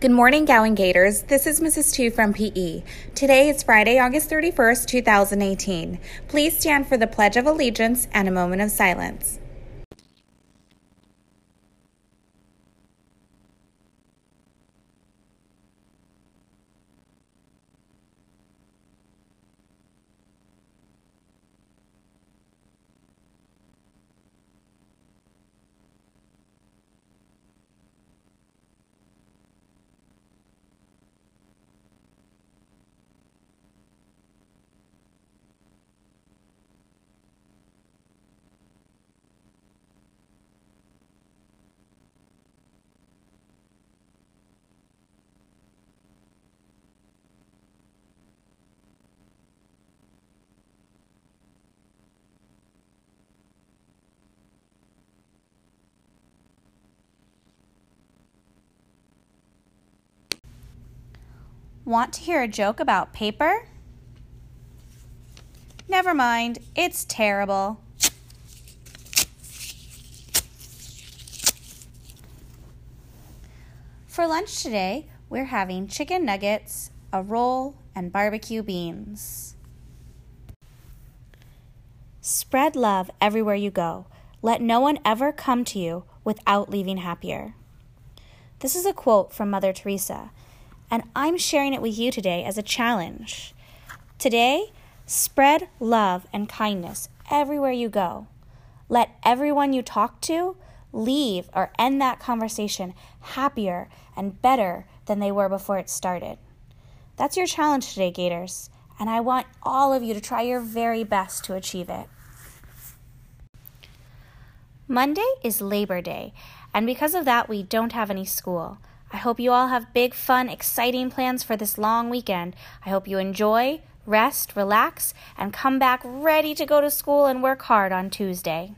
Good morning, Gowan Gators. This is Mrs. Two from PE. Today is Friday, August 31st, 2018. Please stand for the Pledge of Allegiance and a moment of silence. Want to hear a joke about paper? Never mind, it's terrible. For lunch today, we're having chicken nuggets, a roll, and barbecue beans. Spread love everywhere you go. Let no one ever come to you without leaving happier. This is a quote from Mother Teresa and I'm sharing it with you today as a challenge. Today, spread love and kindness everywhere you go. Let everyone you talk to leave or end that conversation happier and better than they were before it started. That's your challenge today, Gators, and I want all of you to try your very best to achieve it. Monday is Labor Day, and because of that, we don't have any school. I hope you all have big, fun, exciting plans for this long weekend. I hope you enjoy, rest, relax, and come back ready to go to school and work hard on Tuesday.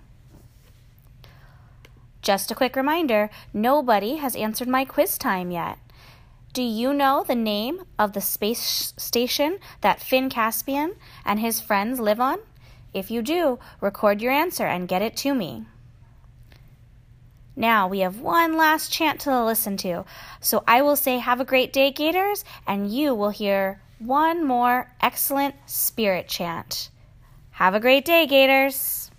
Just a quick reminder nobody has answered my quiz time yet. Do you know the name of the space station that Finn Caspian and his friends live on? If you do, record your answer and get it to me. Now we have one last chant to listen to. So I will say, Have a great day, Gators, and you will hear one more excellent spirit chant. Have a great day, Gators.